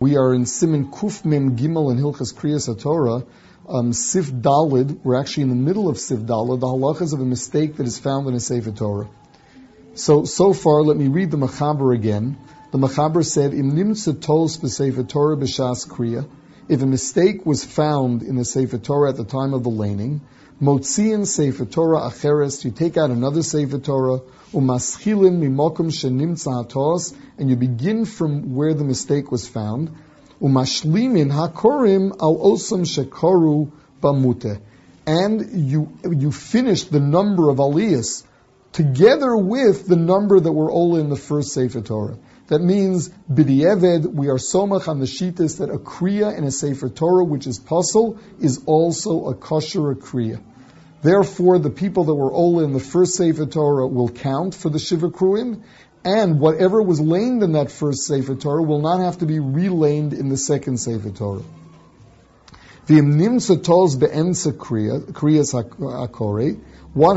We are in Siman Kuf Mem Gimel in Hilchas Kriyas HaTorah. Um, Sif Dalid, we're actually in the middle of Sif Dalid, the halachas of a mistake that is found in a Sefer Torah. So, so far, let me read the Machaber again. The Machaber said, Im tos b'Sefer Torah b'shas kriya. If a mistake was found in the Sefer Torah at the time of the laning, Motziin Sefer Torah acheres, you take out another Sefer Torah, umaschilin mimokum shenimtza hatos, and you begin from where the mistake was found, umashlimin hakorim al osam shekoru bamute, and you you finish the number of aliyas together with the number that were all in the first Sefer Torah. That means, b'di'eved, we are somach on the shitas that a kriya in a Sefer Torah, which is puzzle, is also a kosher a kriya. Therefore, the people that were all in the first Sefer Torah will count for the Shiva Kruim, and whatever was laned in that first Sefer Torah will not have to be relaned in the second Sefer Torah. What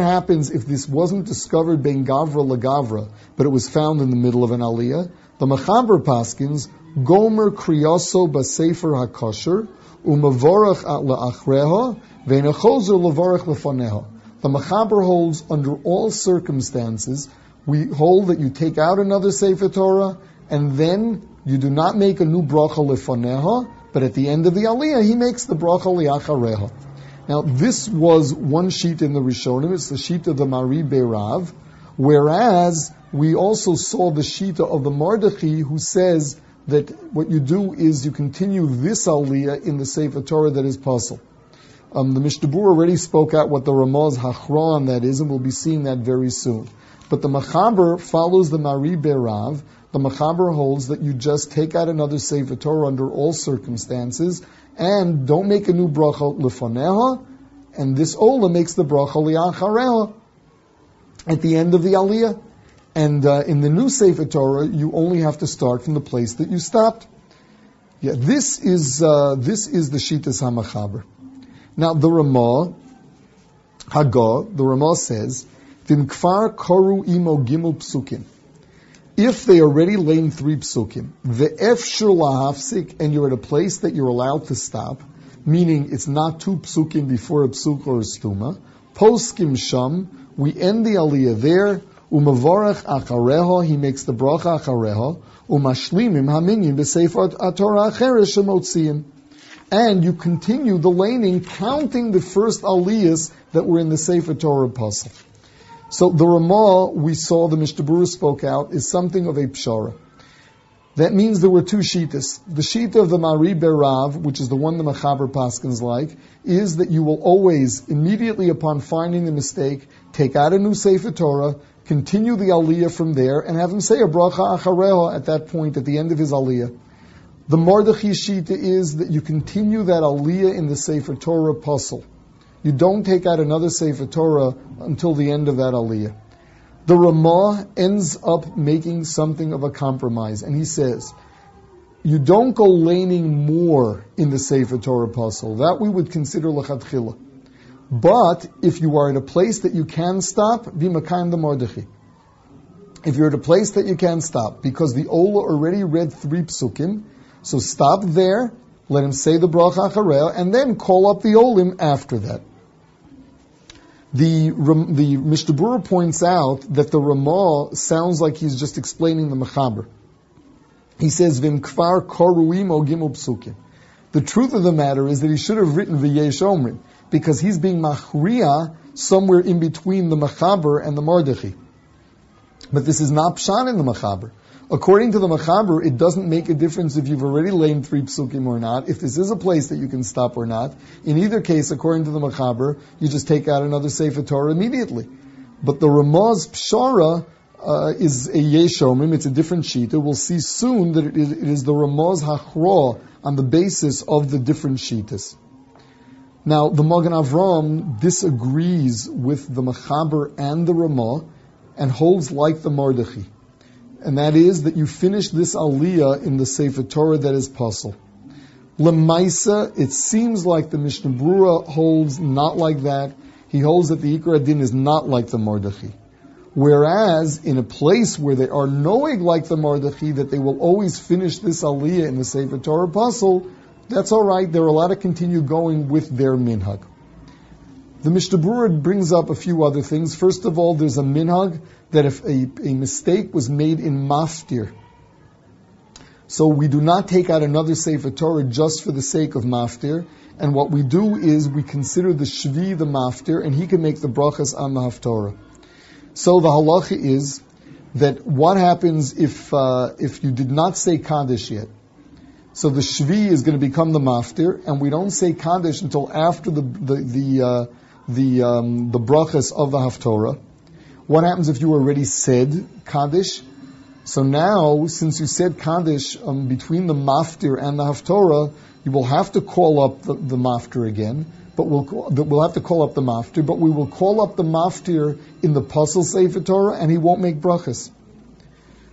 happens if this wasn't discovered ben gavra but it was found in the middle of an aliyah? The Machaber Paskins, Gomer Kriyaso Basefer HaKosher, Umavorach at La'achreha, Ve'nechozer Lavorach Lefaneha. The Machaber holds under all circumstances, we hold that you take out another Sefer Torah, and then you do not make a new bracha lefaneha, but at the end of the aliyah, he makes the bracha liachareha. Now, this was one sheet in the Rishonim, it's the sheet of the Mari Beirav, whereas we also saw the sheet of the Mardochi who says that what you do is you continue this aliyah in the Sefer Torah that is puzzle. Um, the Mishnah already spoke out what the Ramaz Hachron that is, and we'll be seeing that very soon. But the Machaber follows the Mari Berav. The Machaber holds that you just take out another Sefer Torah under all circumstances, and don't make a new bracha lefaneha, and this Ola makes the bracha liachareha at the end of the aliyah. And uh, in the new Sefer Torah, you only have to start from the place that you stopped. Yeah, this is uh, this is the Shitas Hamachaber. Now the Ramah Hagah, the Ramah says, "Vimkfar koru imo gimel psukim." If they already lame three psukim, the efshur lahafsik, and you're at a place that you're allowed to stop, meaning it's not two psukim before a psuk or a stuma. Poskim sham, we end the aliyah there. Umavorach achareho, he makes the bracha achareho. Umashlimim haminyin b'sefer atorah acheres. And you continue the laning, counting the first aliyahs that were in the Sefer Torah puzzle. So the Ramah we saw, the Mishnah Berurah spoke out, is something of a pshara. That means there were two shitas. The shita of the Mari Berav, which is the one the Machaber Paskins like, is that you will always, immediately upon finding the mistake, take out a new Sefer Torah, continue the aliyah from there, and have him say a bracha achareha at that point, at the end of his aliyah. The Mardochi shita is that you continue that aliyah in the Sefer Torah puzzle you don't take out another Sefer Torah until the end of that aliyah. The Ramah ends up making something of a compromise, and he says, you don't go laning more in the Sefer Torah puzzle. That we would consider lachatchila. But if you are at a place that you can stop, be makayim the Mardochi. If you're at a place that you can stop, because the Ola already read three psukim, so stop there, let him say the bracha achareh, and then call up the Olim after that. The the Mishnah points out that the Ramah sounds like he's just explaining the Mechaber. He says Vim Kfar Koruim O Gimel Psukim. The truth of the matter is that he should have written V'yesh Omrim because he's being Machriya somewhere in between the Mechaber and the Mardochi. But this is not Pshan in the Mechaber. According to the Machaber, it doesn't make a difference if you've already lain three psukim or not, if this is a place that you can stop or not. In either case, according to the Machaber, you just take out another Sefer Torah immediately. But the Ramaz Pshara uh, is a Yeshomim, it's a different sheet. We'll see soon that it is, it is the Ramaz Hachra on the basis of the different sheetas. Now, the Magen Avram disagrees with the Machaber and the Ramah and holds like the Mardochi and that is that you finish this aliyah in the Sefer Torah that is puzzle. Lemaisa, it seems like the Mishnah Berurah holds not like that. He holds that the Ikra Din is not like the Mardochi. Whereas in a place where they are knowing like the Mardochi that they will always finish this aliyah in the Sefer Torah puzzle, that's all right. They're allowed to continue going with their minhag. The Mishnah Berurah brings up a few other things. First of all, there's a minhag that if a, a mistake was made in maftir, so we do not take out another Sefer Torah just for the sake of maftir, and what we do is we consider the shvi the maftir, and he can make the brachas on the haftorah. So the halacha is that what happens if uh, if you did not say kaddish yet? So the shvi is going to become the maftir, and we don't say kaddish until after the the the uh, the, um, the brachas of the haftorah. What happens if you already said kaddish? So now, since you said Kaddish um, between the Maftir and the Haftorah, you will have to call up the, the Maftir again, but we'll, we'll have to call up the Maftir, but we will call up the Maftir in the Puzzle Sefer Torah, and he won't make brachas.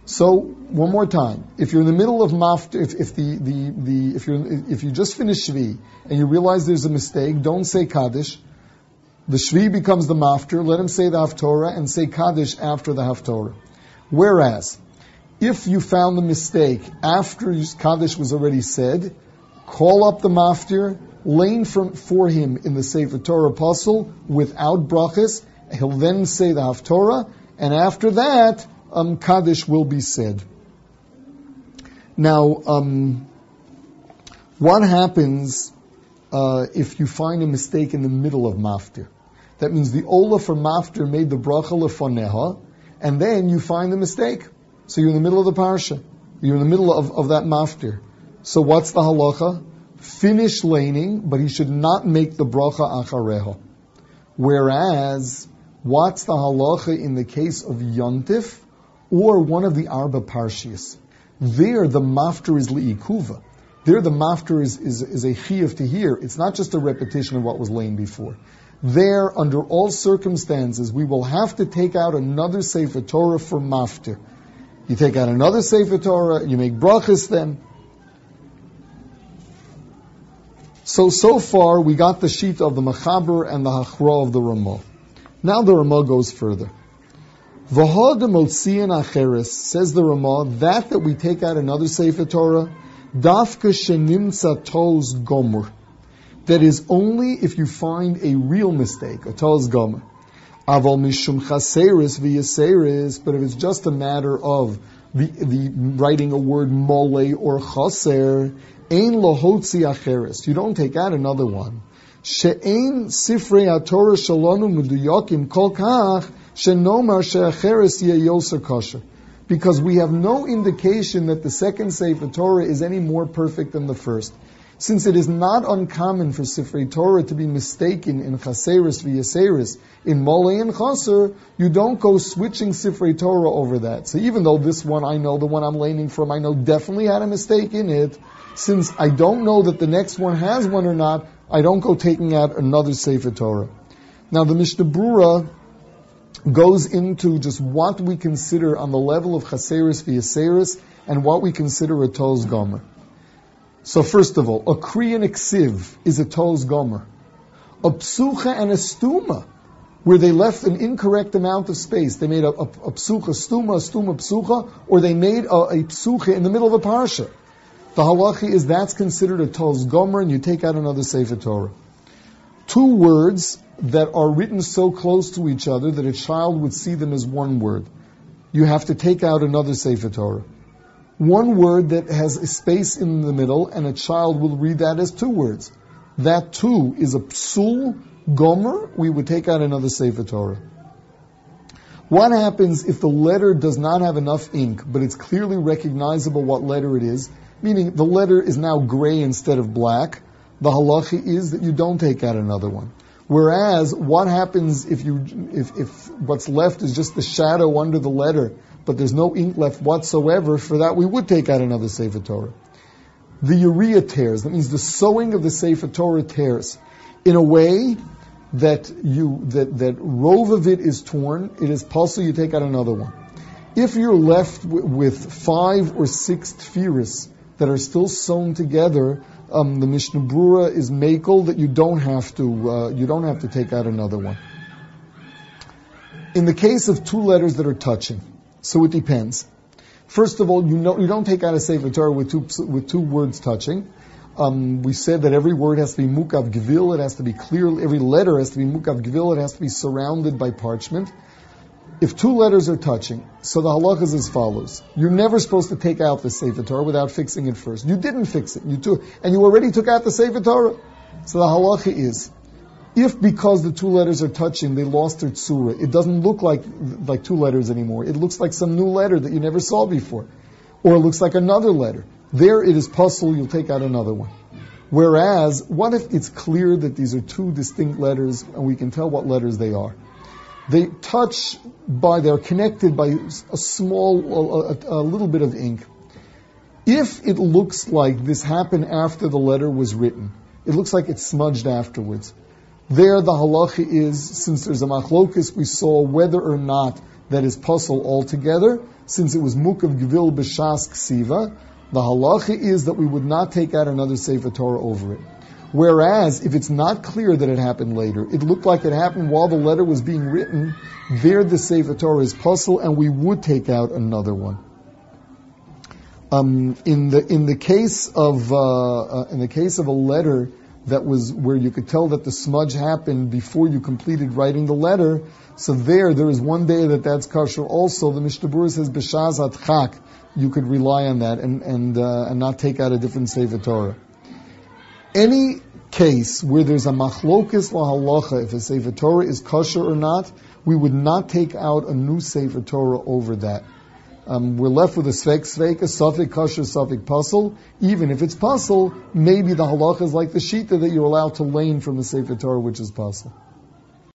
So, one more time. If you're in the middle of Maftir, if, if the, the, the, if you if you just finished Shvi, and you realize there's a mistake, don't say Kaddish. The Shvi becomes the Maftir, let him say the Haftorah, and say Kaddish after the Haftorah. Whereas, if you found the mistake after Kaddish was already said, call up the maftir, lane from, for him in the Sefer Torah puzzle without brachas. He'll then say the Haftorah, and after that, um, Kaddish will be said. Now, um, what happens uh, if you find a mistake in the middle of maftir? That means the Ola for maftir made the bracha lefoneha, and then you find the mistake. So you're in the middle of the parsha. You're in the middle of, of that maftir. So what's the halacha? Finish laning, but he should not make the bracha achareho. Whereas, what's the halacha in the case of yontif or one of the arba parshias? There, the maftir is liikuva. There, the maftir is, is, is a chiyuv to hear. It's not just a repetition of what was laying before. There, under all circumstances, we will have to take out another Sefer Torah for maftir. You take out another Sefer Torah, you make brachas then. So, so far we got the sheet of the Machaber and the Hachra of the Ramah. Now the Ramah goes further. V'hod motzian acheres, says the Ramah, that that we take out another Sefer Torah, dafka shenimtza toz gomer. That is only if you find a real mistake, a gomer. Aval mishum chaseris v'yaseris, but if it's just a matter of the, the writing a word mole or chaser, ein lohotzi acheres. You don't take out another one. She'ein sifrei haTorah shalonu meduyakim kol kach shenomar she'acheres yeyoser kosher. Because we have no indication that the second Sefer Torah is any more perfect than the first. Since it is not uncommon for Sifrei Torah to be mistaken in Chaseris v'Yaseris, in Mole and Chaser, you don't go switching Sifrei Torah over that. So even though this one I know, the one I'm leaning from, I know definitely had a mistake in it, since I don't know that the next one has one or not, I don't go taking out another Sefer Torah. Now the Mishnah Berurah goes into just what we consider on the level of Chaseris v'Yaseris and what we consider a Toz Gomer. So first of all, a Kri and a Ksiv is a Toz Gomer. A Psucha and a Stuma, where they left an incorrect amount of space. They made a, a, a Psucha Stuma, a Stuma Psucha, or they made a, a Psucha in the middle of a Parsha. The halachi is that's considered a Toz Gomer, and you take out another Sefer Torah. Two words that are written so close to each other that a child would see them as one word. You have to take out another Sefer Torah one word that has a space in the middle, and a child will read that as two words. That too is a psul gomer. We would take out another Sefer Torah. What happens if the letter does not have enough ink, but it's clearly recognizable what letter it is, meaning the letter is now gray instead of black? The halacha is that you don't take out another one. Whereas, what happens if you if, if what's left is just the shadow under the letter but there's no ink left whatsoever, for that we would take out another Sefer Torah. The urea tears, that means the sewing of the Sefer Torah tears in a way that you that that rove of it is torn, it is possible you take out another one. If you're left with five or six tfiris that are still sewn together, um, the Mishnah Brura is makel that you don't have to uh, you don't have to take out another one. In the case of two letters that are touching, so it depends. First of all, you know you don't take out a Sefer Torah with two with two words touching. Um, we said that every word has to be mukav gvil, it has to be clear, every letter has to be mukav gvil, it has to be surrounded by parchment. If two letters are touching, so the halacha is as follows. You're never supposed to take out the Sefer Torah without fixing it first. You didn't fix it, you took, and you already took out the Sefer Torah. So the halacha is, if because the two letters are touching, they lost their tsura, it doesn't look like, like two letters anymore. It looks like some new letter that you never saw before. Or it looks like another letter. There it is puzzle, you'll take out another one. Whereas, what if it's clear that these are two distinct letters and we can tell what letters they are? They touch by, they're connected by a small, a, a, little bit of ink. If it looks like this happened after the letter was written, it looks like it's smudged afterwards. There, the halacha is, since there's a machlokus, we saw whether or not that is puzzle altogether, since it was mukav gvil b'shas ksiva, the halacha is that we would not take out another Sefer Torah over it. Whereas, if it's not clear that it happened later, it looked like it happened while the letter was being written, there the Sefer Torah is puzzle, and we would take out another one. Um, in the in the case of uh, uh, in the case of a letter that was where you could tell that the smudge happened before you completed writing the letter, so there there is one day that that's kosher. Also, the Mishnah says b'shaz chak you could rely on that and and uh, and not take out a different Sefer Torah. Any case where there's a machlokas lahalacha, if a Sefer Torah is kosher or not, we would not take out a new Sefer Torah over that. Um, we're left with a svek svek, a suffik kosher, suffik puzzle. Even if it's puzzle, maybe the halacha is like the shita that you're allowed to lane from the Sefer Torah, which is puzzle.